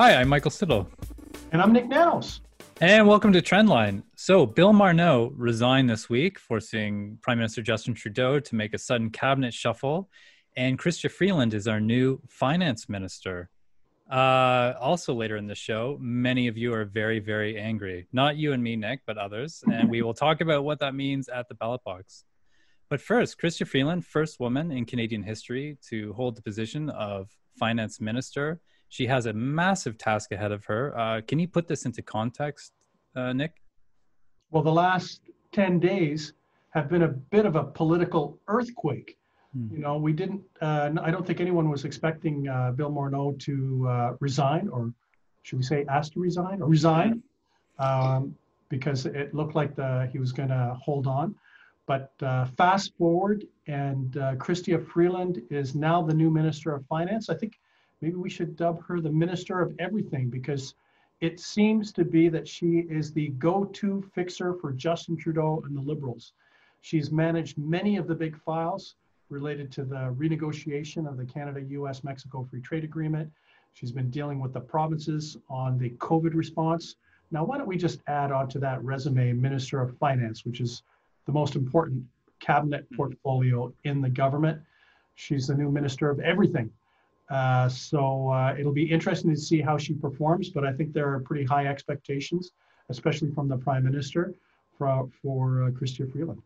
Hi, I'm Michael Stittle. And I'm Nik Nanos. And welcome to Trendline. So, Bill Morneau resigned this week, forcing Prime Minister Justin Trudeau to make a sudden cabinet shuffle. And Chrystia Freeland is our new finance minister. Uh, also, later in the show, many of you are very, very angry. Not you and me, Nik, but others. And we will talk about what that means at the ballot box. But first, Chrystia Freeland, first woman in Canadian history to hold the position of finance minister. She has a massive task ahead of her. Uh, can you put this into context, uh, Nik? Well, the last 10 days have been a bit of a political earthquake. Mm. You know, we didn't, uh, I don't think anyone was expecting uh, Bill Morneau to uh, resign, or should we say ask to resign, or resign, um, because it looked like the, he was going to hold on. But uh, fast forward, and uh, Chrystia Freeland is now the new Minister of Finance. I think maybe we should dub her the Minister of Everything because it seems to be that she is the go to fixer for Justin Trudeau and the Liberals. She's managed many of the big files related to the renegotiation of the Canada US Mexico Free Trade Agreement. She's been dealing with the provinces on the COVID response. Now, why don't we just add on to that resume Minister of Finance, which is the most important cabinet portfolio in the government. She's the new minister of everything. Uh, so uh, it'll be interesting to see how she performs, but I think there are pretty high expectations, especially from the prime minister for, for uh, Chrystia Freeland.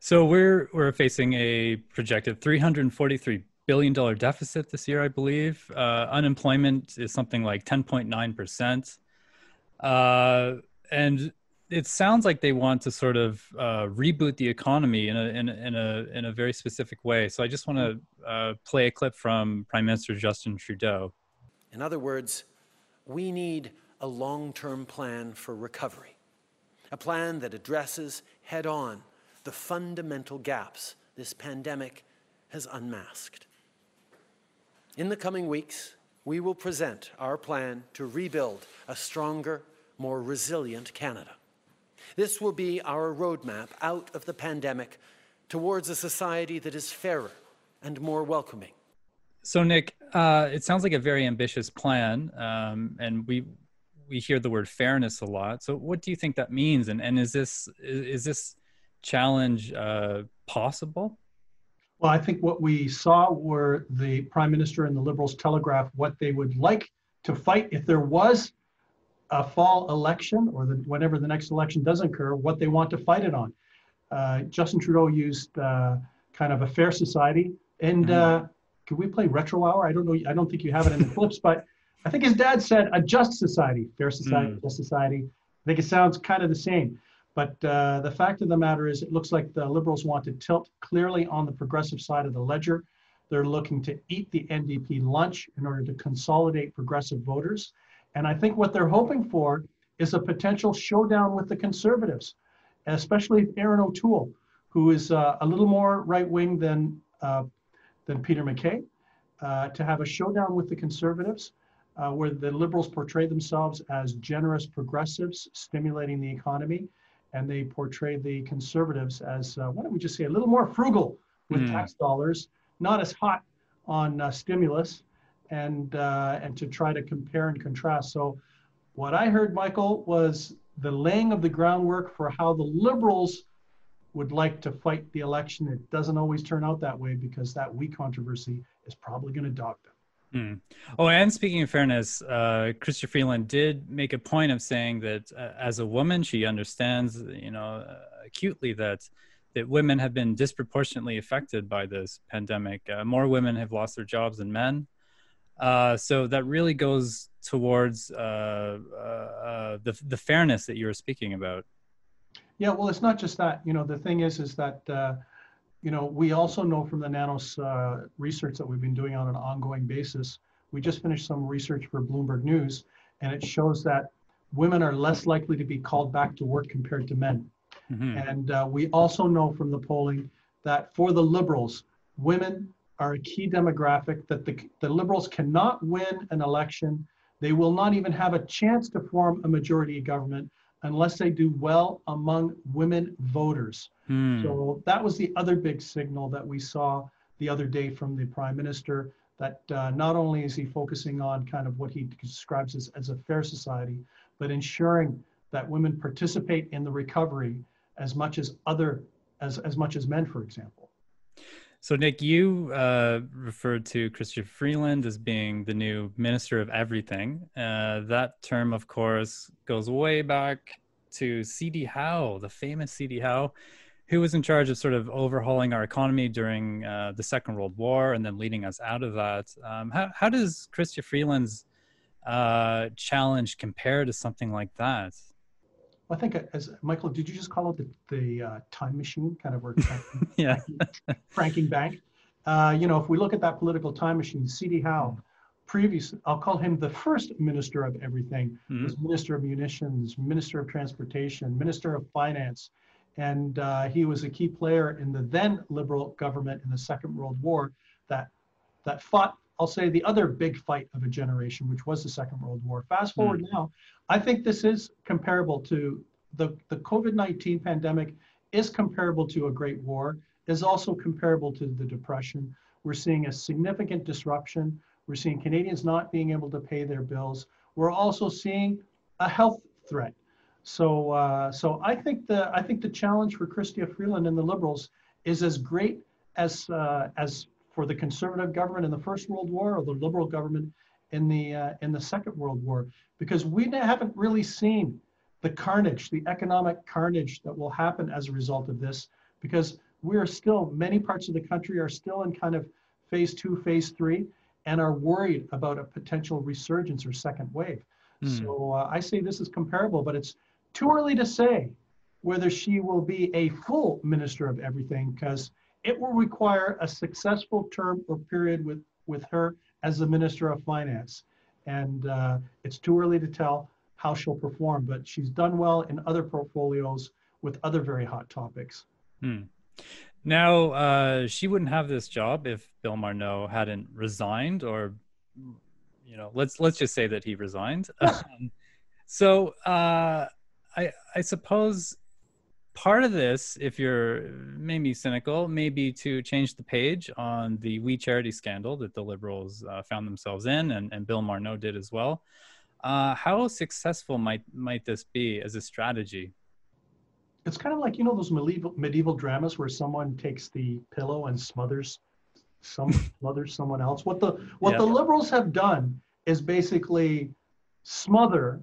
So we're we're facing a projected 343 billion dollar deficit this year, I believe. Uh, unemployment is something like 10.9 percent, uh, and it sounds like they want to sort of uh, reboot the economy in a, in, in, a, in a very specific way. So I just want to uh, play a clip from Prime Minister Justin Trudeau. In other words, we need a long term plan for recovery, a plan that addresses head on the fundamental gaps this pandemic has unmasked. In the coming weeks, we will present our plan to rebuild a stronger, more resilient Canada. This will be our roadmap out of the pandemic towards a society that is fairer and more welcoming. So, Nik, uh, it sounds like a very ambitious plan, um, and we we hear the word fairness a lot. So, what do you think that means? And and is this is, is this challenge uh, possible? Well, I think what we saw were the prime minister and the Liberals telegraph what they would like to fight if there was a fall election or the, whenever the next election does occur, what they want to fight it on. Uh, Justin Trudeau used uh, kind of a fair society. And mm-hmm. uh, could we play retro hour? I don't know. I don't think you have it in the clips, but I think his dad said a just society, fair society, mm. just society. I think it sounds kind of the same. But uh, the fact of the matter is, it looks like the Liberals want to tilt clearly on the progressive side of the ledger. They're looking to eat the NDP lunch in order to consolidate progressive voters. And I think what they're hoping for is a potential showdown with the conservatives, especially Erin O'Toole, who is uh, a little more right wing than, uh, than Peter MacKay, uh, to have a showdown with the conservatives. Uh, where the liberals portray themselves as generous progressives stimulating the economy, and they portray the conservatives as, uh, why don't we just say, a little more frugal with mm. tax dollars, not as hot on uh, stimulus, and uh, and to try to compare and contrast. So, what I heard, Michael, was the laying of the groundwork for how the liberals would like to fight the election. It doesn't always turn out that way because that weak controversy is probably going to dog them. Mm. Oh, and speaking of fairness, uh, Chrystia Freeland did make a point of saying that uh, as a woman, she understands, you know, uh, acutely that that women have been disproportionately affected by this pandemic. Uh, more women have lost their jobs than men. Uh, so that really goes towards uh, uh, uh, the the fairness that you were speaking about. Yeah, well, it's not just that. You know, the thing is, is that uh, you know we also know from the Nanos uh, research that we've been doing on an ongoing basis. We just finished some research for Bloomberg News, and it shows that women are less likely to be called back to work compared to men. Mm-hmm. And we also know from the polling that for the liberals, women are a key demographic that the, the liberals cannot win an election. They will not even have a chance to form a majority government unless they do well among women voters. Hmm. So that was the other big signal that we saw the other day from the prime minister that uh, not only is he focusing on kind of what he describes as, as a fair society, but ensuring that women participate in the recovery as much as other as, as much as men, for example. So, Nik, you uh, referred to Chrystia Freeland as being the new Minister of Everything. Uh, that term, of course, goes way back to C.D. Howe, the famous C.D. Howe, who was in charge of sort of overhauling our economy during uh, the Second World War and then leading us out of that. Um, how, how does Chrystia Freeland's uh, challenge compare to something like that? I think as Michael, did you just call it the, the uh, time machine kind of work? yeah. Franking Bank? Uh, you know, if we look at that political time machine, C.D. Howe, previous, I'll call him the first minister of everything, mm-hmm. was minister of munitions, minister of transportation, minister of finance, and uh, he was a key player in the then liberal government in the Second World War that that fought I'll say the other big fight of a generation, which was the Second World War. Fast forward mm. now, I think this is comparable to the, the COVID 19 pandemic, is comparable to a great war, is also comparable to the Depression. We're seeing a significant disruption. We're seeing Canadians not being able to pay their bills. We're also seeing a health threat. So, uh, so I think the I think the challenge for Chrystia Freeland and the Liberals is as great as uh, as for the conservative government in the First World War or the liberal government in the uh, in the Second World War, because we haven't really seen the carnage, the economic carnage that will happen as a result of this, because we are still many parts of the country are still in kind of phase two, phase three, and are worried about a potential resurgence or second wave. Mm. So uh, I say this is comparable, but it's too early to say whether she will be a full minister of everything because it will require a successful term or period with, with her as the Minister of Finance. And uh, it's too early to tell how she'll perform, but she's done well in other portfolios with other very hot topics. Hmm. Now, uh, she wouldn't have this job if Bill Morneau hadn't resigned, or you know, let's let's just say that he resigned. um, so, uh, I I suppose part of this, if you're maybe cynical, may be to change the page on the We Charity scandal that the Liberals uh, found themselves in, and, and Bill Morneau did as well. Uh, how successful might might this be as a strategy? It's kind of like you know those medieval medieval dramas where someone takes the pillow and smothers some smothers someone else. What the what yeah. the Liberals have done is basically smother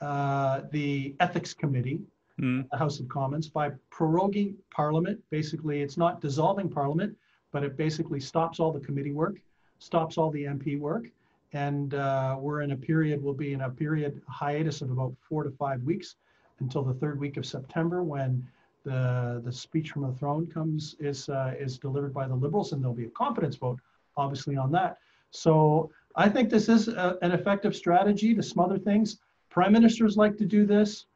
uh, the ethics committee mm. the House of Commons by proroguing Parliament. Basically, it's not dissolving Parliament, but it basically stops all the committee work, stops all the MP work, and uh, we're in a period. We'll be in a period hiatus of about four to five weeks until the third week of September when the the speech from the throne comes is uh, is delivered by the Liberals, and there'll be a confidence vote, obviously, on that. So I think this is a, an effective strategy to smother things. Prime ministers like to do this.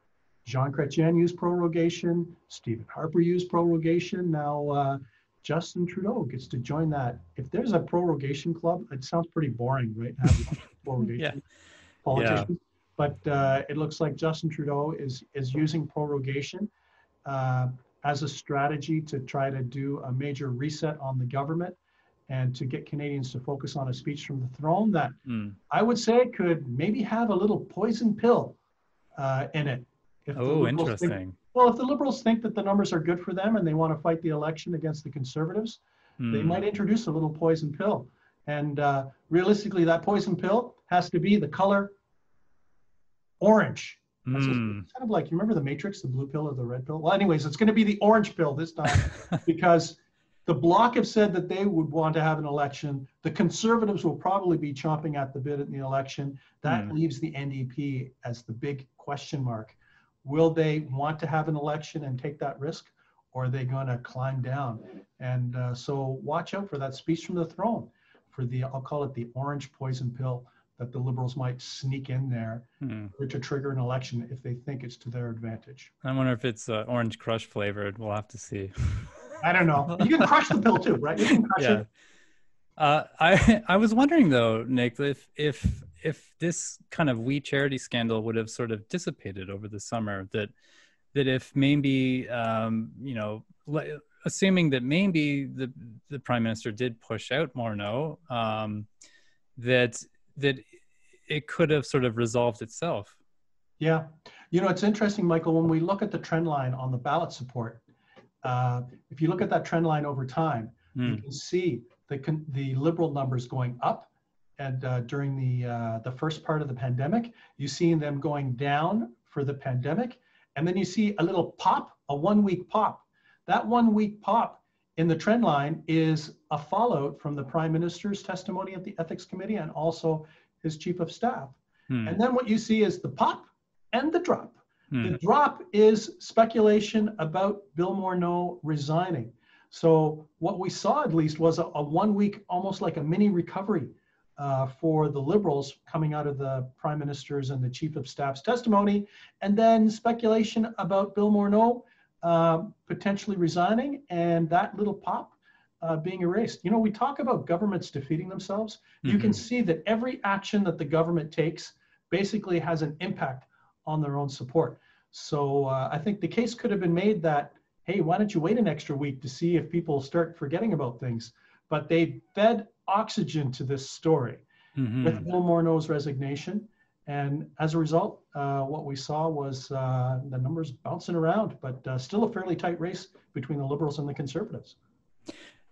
Jean Chrétien used prorogation. Stephen Harper used prorogation. Now uh, Justin Trudeau gets to join that. If there's a prorogation club, it sounds pretty boring, right? prorogation yeah. politicians. Yeah. But uh, it looks like Justin Trudeau is is using prorogation uh, as a strategy to try to do a major reset on the government and to get Canadians to focus on a speech from the throne that mm. I would say could maybe have a little poison pill uh, in it oh, interesting. Think, well, if the liberals think that the numbers are good for them and they want to fight the election against the conservatives, mm. they hmm. might introduce a little poison pill. And uh, realistically, that poison pill has to be the color orange. That's Mm. kind of like you remember the Matrix, the blue pill or the red pill. Well, anyways, it's going to be the orange pill this time because the bloc have said that they would want to have an election. The conservatives will probably be chomping at the bit in the election. That mm. leaves the NDP as the big question mark. Will they want to have an election and take that risk? Or are they going to climb down? And uh, so watch out for that speech from the throne, for the, I'll call it the orange poison pill that the liberals might sneak in there hmm. to trigger an election if they think it's to their advantage. I wonder if it's uh, orange crush flavored. We'll have to see. I don't know. You can crush the pill too, right? You can crush yeah. it. Uh, I I was wondering though, Nik, if if if this kind of we charity scandal would have sort of dissipated over the summer that that if maybe um, you know assuming that maybe the the prime minister did push out Morneau, um, that that it could have sort of resolved itself. Yeah, you know it's interesting, Michael. When we look at the trend line on the ballot support, uh, if you look at that trend line over time, mm. you hmm. can see the the liberal numbers going up, and uh, during the uh, the first part of the pandemic, you see them going down for the pandemic, and then you see a little pop, a one week pop. That one week pop in the trend line is a fallout from the prime minister's testimony at the ethics committee and also his chief of staff. Hmm. And then what you see is the pop and the drop. Hmm. The drop is speculation about Bill Morneau resigning. So what we saw at least was a, a one week, almost like a mini recovery uh, for the liberals coming out of the prime minister's and the chief of staff's testimony, and then speculation about Bill Morneau uh, potentially resigning and that little pop uh, being erased. You know, we talk about governments defeating themselves. Mm-hmm. You can mm-hmm. see that every action that the government takes basically has an impact on their own support. So uh, I think the case could have been made that, hey, why don't you wait an extra week to see if people start forgetting about things? But they fed oxygen to this story mm-hmm. with Bill Morneau's resignation. And as a result, uh, what we saw was uh, the numbers bouncing around, but uh, still a fairly tight race between the Liberals and the Conservatives.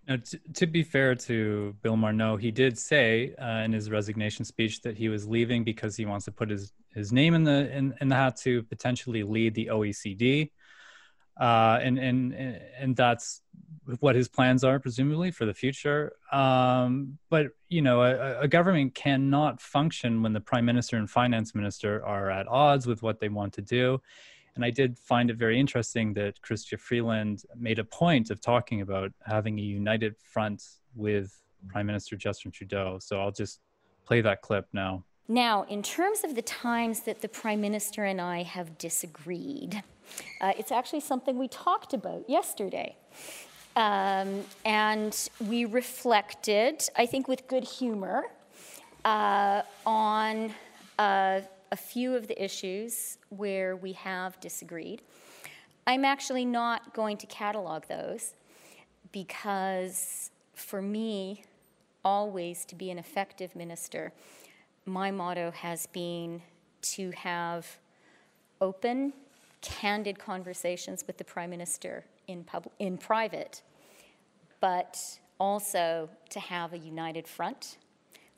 Now, t- to be fair to Bill Morneau, he did say uh, in his resignation speech that he was leaving because he wants to put his, his name in the in, in the hat to potentially lead the OECD, uh, and and and that's what his plans are presumably for the future. Um, but you know, a, a government cannot function when the prime minister and finance minister are at odds with what they want to do and I did find it very interesting that Chrystia Freeland made a point of talking about having a united front with Prime Minister Justin Trudeau. So I'll just play that clip now. Now, in terms of the times that the Prime Minister and I have disagreed, uh, it's actually something we talked about yesterday. Um, and we reflected, I think with good humor, uh, on uh, a few of the issues where we have disagreed. I'm actually not going to catalog those because for me, always to be an effective minister, my motto has been to have open, candid conversations with the Prime Minister in, pub- in private, but also to have a united front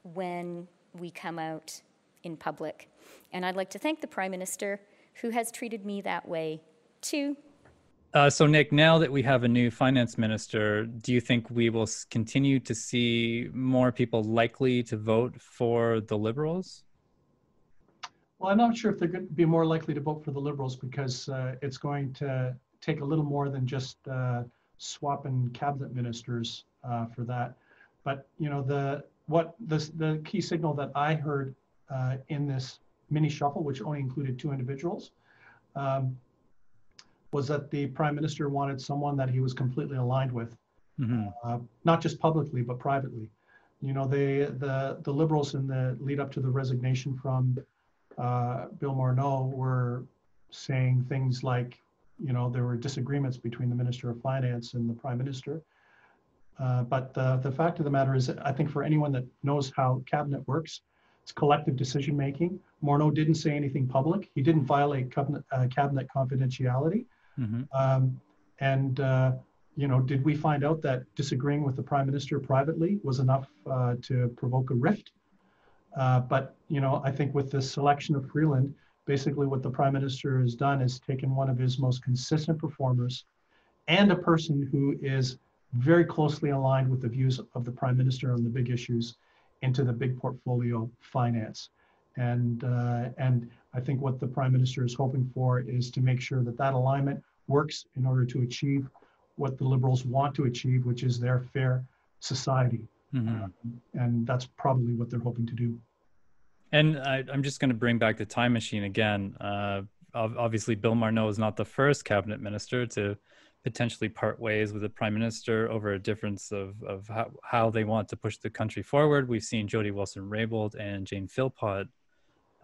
when we come out in public. And I'd like to thank the Prime Minister who has treated me that way too. Uh, so, Nick, now that we have a new finance minister, do you think we will continue to see more people likely to vote for the Liberals? Well, I'm not sure if they're going to be more likely to vote for the Liberals because uh, it's going to take a little more than just uh, swapping cabinet ministers uh, for that. But you know, the what the the key signal that I heard uh, in this mini shuffle, which only included two individuals, um, was that the prime minister wanted someone that he was completely aligned with, mm-hmm. uh, not just publicly but privately. You know, they the the liberals in the lead up to the resignation from uh, Bill Morneau were saying things like, you know, there were disagreements between the minister of finance and the prime minister. Uh, but the, the fact of the matter is, I think for anyone that knows how cabinet works, it's collective decision making. Morneau didn't say anything public. He didn't violate cabinet, uh, cabinet confidentiality. Mm-hmm. Um, and uh, you know, did we find out that disagreeing with the prime minister privately was enough uh, to provoke a rift? Uh, but you know, I think with the selection of Freeland, basically what the prime minister has done is taken one of his most consistent performers, and a person who is very closely aligned with the views of the prime minister on the big issues into the big portfolio finance. And, uh, and I think what the prime minister is hoping for is to make sure that that alignment works in order to achieve what the liberals want to achieve, which is their fair society. Mm-hmm. Um, and that's probably what they're hoping to do. And I, am just going to bring back the time machine again. Uh, obviously, Bill Morneau is not the first cabinet minister to potentially part ways with the prime minister over a difference of, of how, how they want to push the country forward. We've seen Jody Wilson-Raybould and Jane Philpott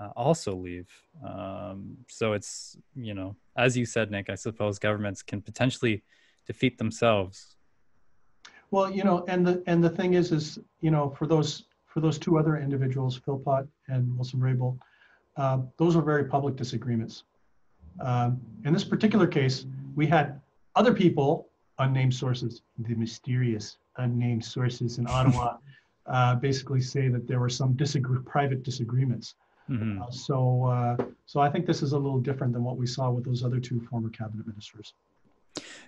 uh, also leave. Um, so it's, you know, as you said, Nik, I suppose governments can potentially defeat themselves. Well, you know, and the and the thing is, is you know, for those for those two other individuals, Philpott and Wilson Raybould, uh, those were very public disagreements. Um, in this particular case, we had other people, unnamed sources, the mysterious unnamed sources in Ottawa, uh, basically say that there were some disagree- private disagreements. Mm-hmm. Uh, so, uh, so I think this is a little different than what we saw with those other two former cabinet ministers.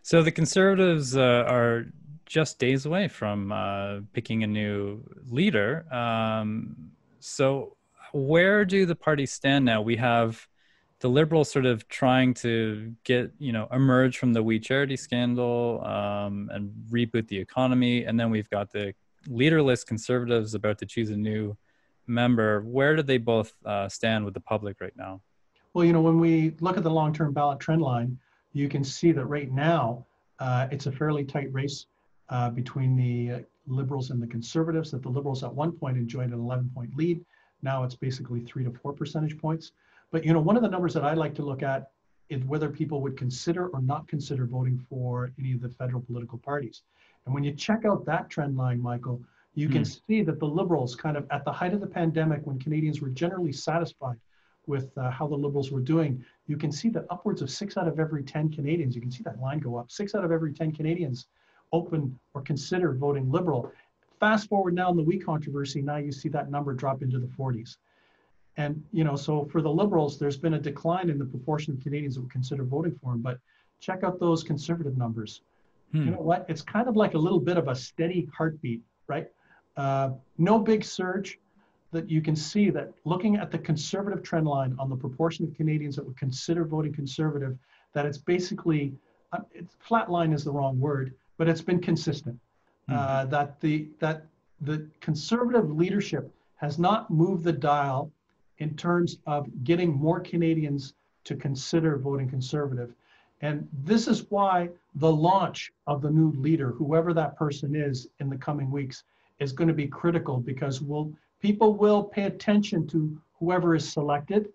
So the Conservatives uh, are just days away from uh, picking a new leader. Um, so, where do the parties stand now? We have the Liberals sort of trying to get, you know, emerge from the We Charity scandal um, and reboot the economy, and then we've got the leaderless Conservatives about to choose a new member. Where do they both uh, stand with the public right now? Well, you know, when we look at the long-term ballot trend line, you can see that right now uh, it's a fairly tight race uh, between the uh, liberals and the conservatives. That the liberals at one point enjoyed an 11-point lead. Now it's basically three to four percentage points. But you know, one of the numbers that I like to look at is whether people would consider or not consider voting for any of the federal political parties. And when you check out that trend line, Michael, you can mm. see that the liberals kind of at the height of the pandemic when canadians were generally satisfied with uh, how the liberals were doing you can see that upwards of six out of every 10 canadians you can see that line go up six out of every 10 canadians open or consider voting liberal. Fast forward now in the we controversy now you see that number drop into the 40s and you know so for the liberals there's been a decline in the proportion of canadians that would consider voting for him but check out those conservative numbers. Hmm. you know what? It's kind of like a little bit of a steady heartbeat right? Uh, no big surge that you can see that looking at the conservative trend line on the proportion of Canadians that would consider voting conservative, that it's basically, uh, it's, flat line is the wrong word, but it's been consistent. Mm-hmm. Uh, that the that the conservative leadership has not moved the dial in terms of getting more Canadians to consider voting conservative. And this is why the launch of the new leader, whoever that person is in the coming weeks, is going to be critical because we'll, people will pay attention to whoever is selected.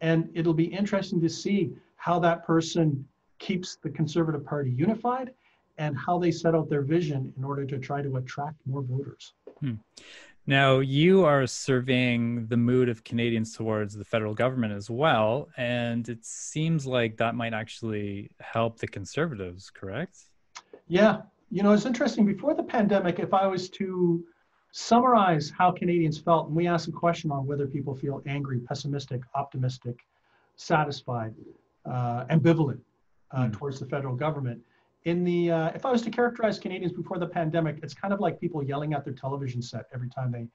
And it'll be interesting to see how that person keeps the Conservative Party unified and how they set out their vision in order to try to attract more voters. Hmm. Now, you are surveying the mood of Canadians towards the federal government as well. And it seems like that might actually help the Conservatives, correct? Yeah, you know, it's interesting. Before the pandemic, if I was to summarize how Canadians felt, and we asked a question on whether people feel angry, pessimistic, optimistic, satisfied, uh, ambivalent uh, mm. towards the federal government. In the, uh, if I was to characterize Canadians before the pandemic, it's kind of like people yelling at their television set every time they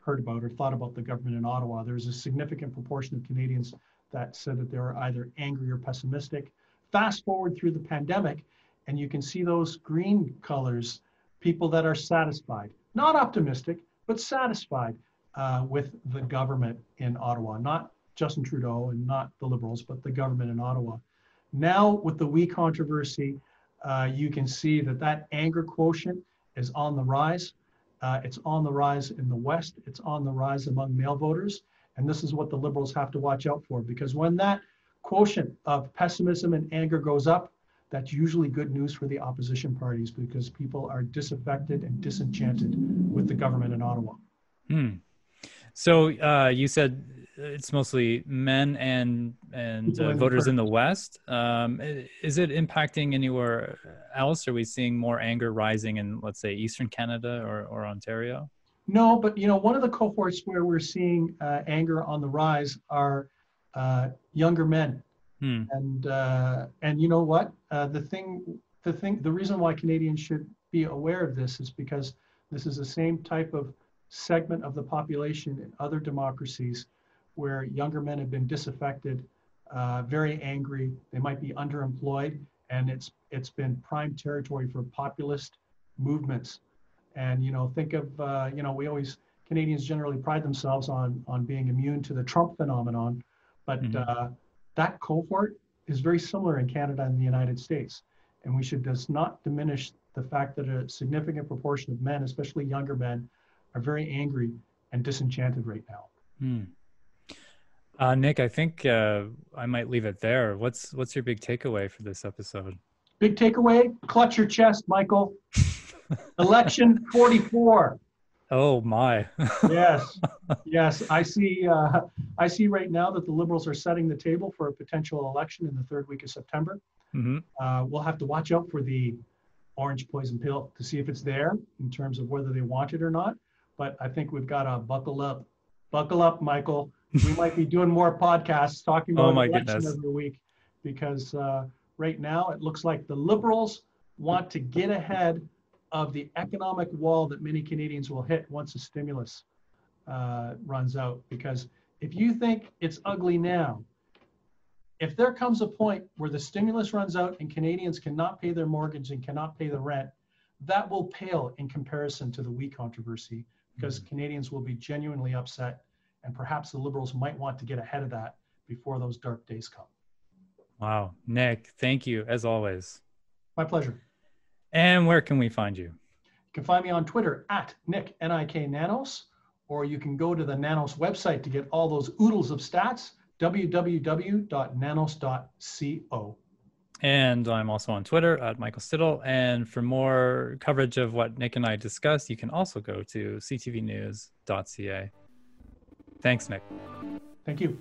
heard about or thought about the government in Ottawa. There's a significant proportion of Canadians that said that they were either angry or pessimistic. Fast forward through the pandemic, and you can see those green colors, people that are satisfied, not optimistic, but satisfied uh, with the government in Ottawa, not Justin Trudeau and not the Liberals, but the government in Ottawa. Now, with the We controversy, uh, you can see that that anger quotient is on the rise. Uh, it's on the rise in the West. It's on the rise among male voters. And this is what the Liberals have to watch out for because when that quotient of pessimism and anger goes up, that's usually good news for the opposition parties because people are disaffected and disenchanted with the government in Ottawa. Hmm. So uh, you said it's mostly men and and uh, voters in the West. Um, is it impacting anywhere else? Are we seeing more anger rising in, let's say, Eastern Canada or, or Ontario? No, but you know, one of the cohorts where we're seeing uh, anger on the rise are uh, younger men Hmm. And uh, and you know what? Uh, the thing, the thing, the reason why Canadians should be aware of this is because this is the same type of segment of the population in other democracies where younger men have been disaffected, uh, very angry. They might be underemployed, and it's it's been prime territory for populist movements. And you know, think of uh, you know, we always Canadians generally pride themselves on on being immune to the Trump phenomenon, but mm-hmm. uh, that cohort is very similar in Canada and the United States. And we should just not diminish the fact that a significant proportion of men, especially younger men, are very angry and disenchanted right now. Hmm. Uh, Nik, I think uh, I might leave it there. What's what's your big takeaway for this episode? big takeaway, clutch your chest, Michael. Election 44. Oh my. yes, yes. I see. Uh, I see right now that the Liberals are setting the table for a potential election in the third week of September. hmm Uh, we'll have to watch out for the orange poison pill to see if it's there in terms of whether they want it or not. But I think we've got to buckle up. Buckle up, Michael. We might be doing more podcasts talking Oh about my election goodness. every week because uh, right now it looks like the Liberals want to get ahead of the economic wall that many Canadians will hit once the stimulus uh, runs out. Because if you think it's ugly now, if there comes a point where the stimulus runs out and Canadians cannot pay their mortgage and cannot pay the rent, that will pale in comparison to the we controversy because Canadians will be genuinely upset and perhaps the liberals might want to get ahead of that before those dark days come. Wow. Nik, thank you as always. My pleasure. And where can we find you? You can find me on Twitter at Nik N-I-K Nanos, or you can go to the Nanos website to get all those oodles of stats, www.nanos.co. And I'm also on Twitter at Michael Stittle. And for more coverage of what Nik and I discussed, you can also go to ctvnews.ca. Thanks, Nik. Thank you.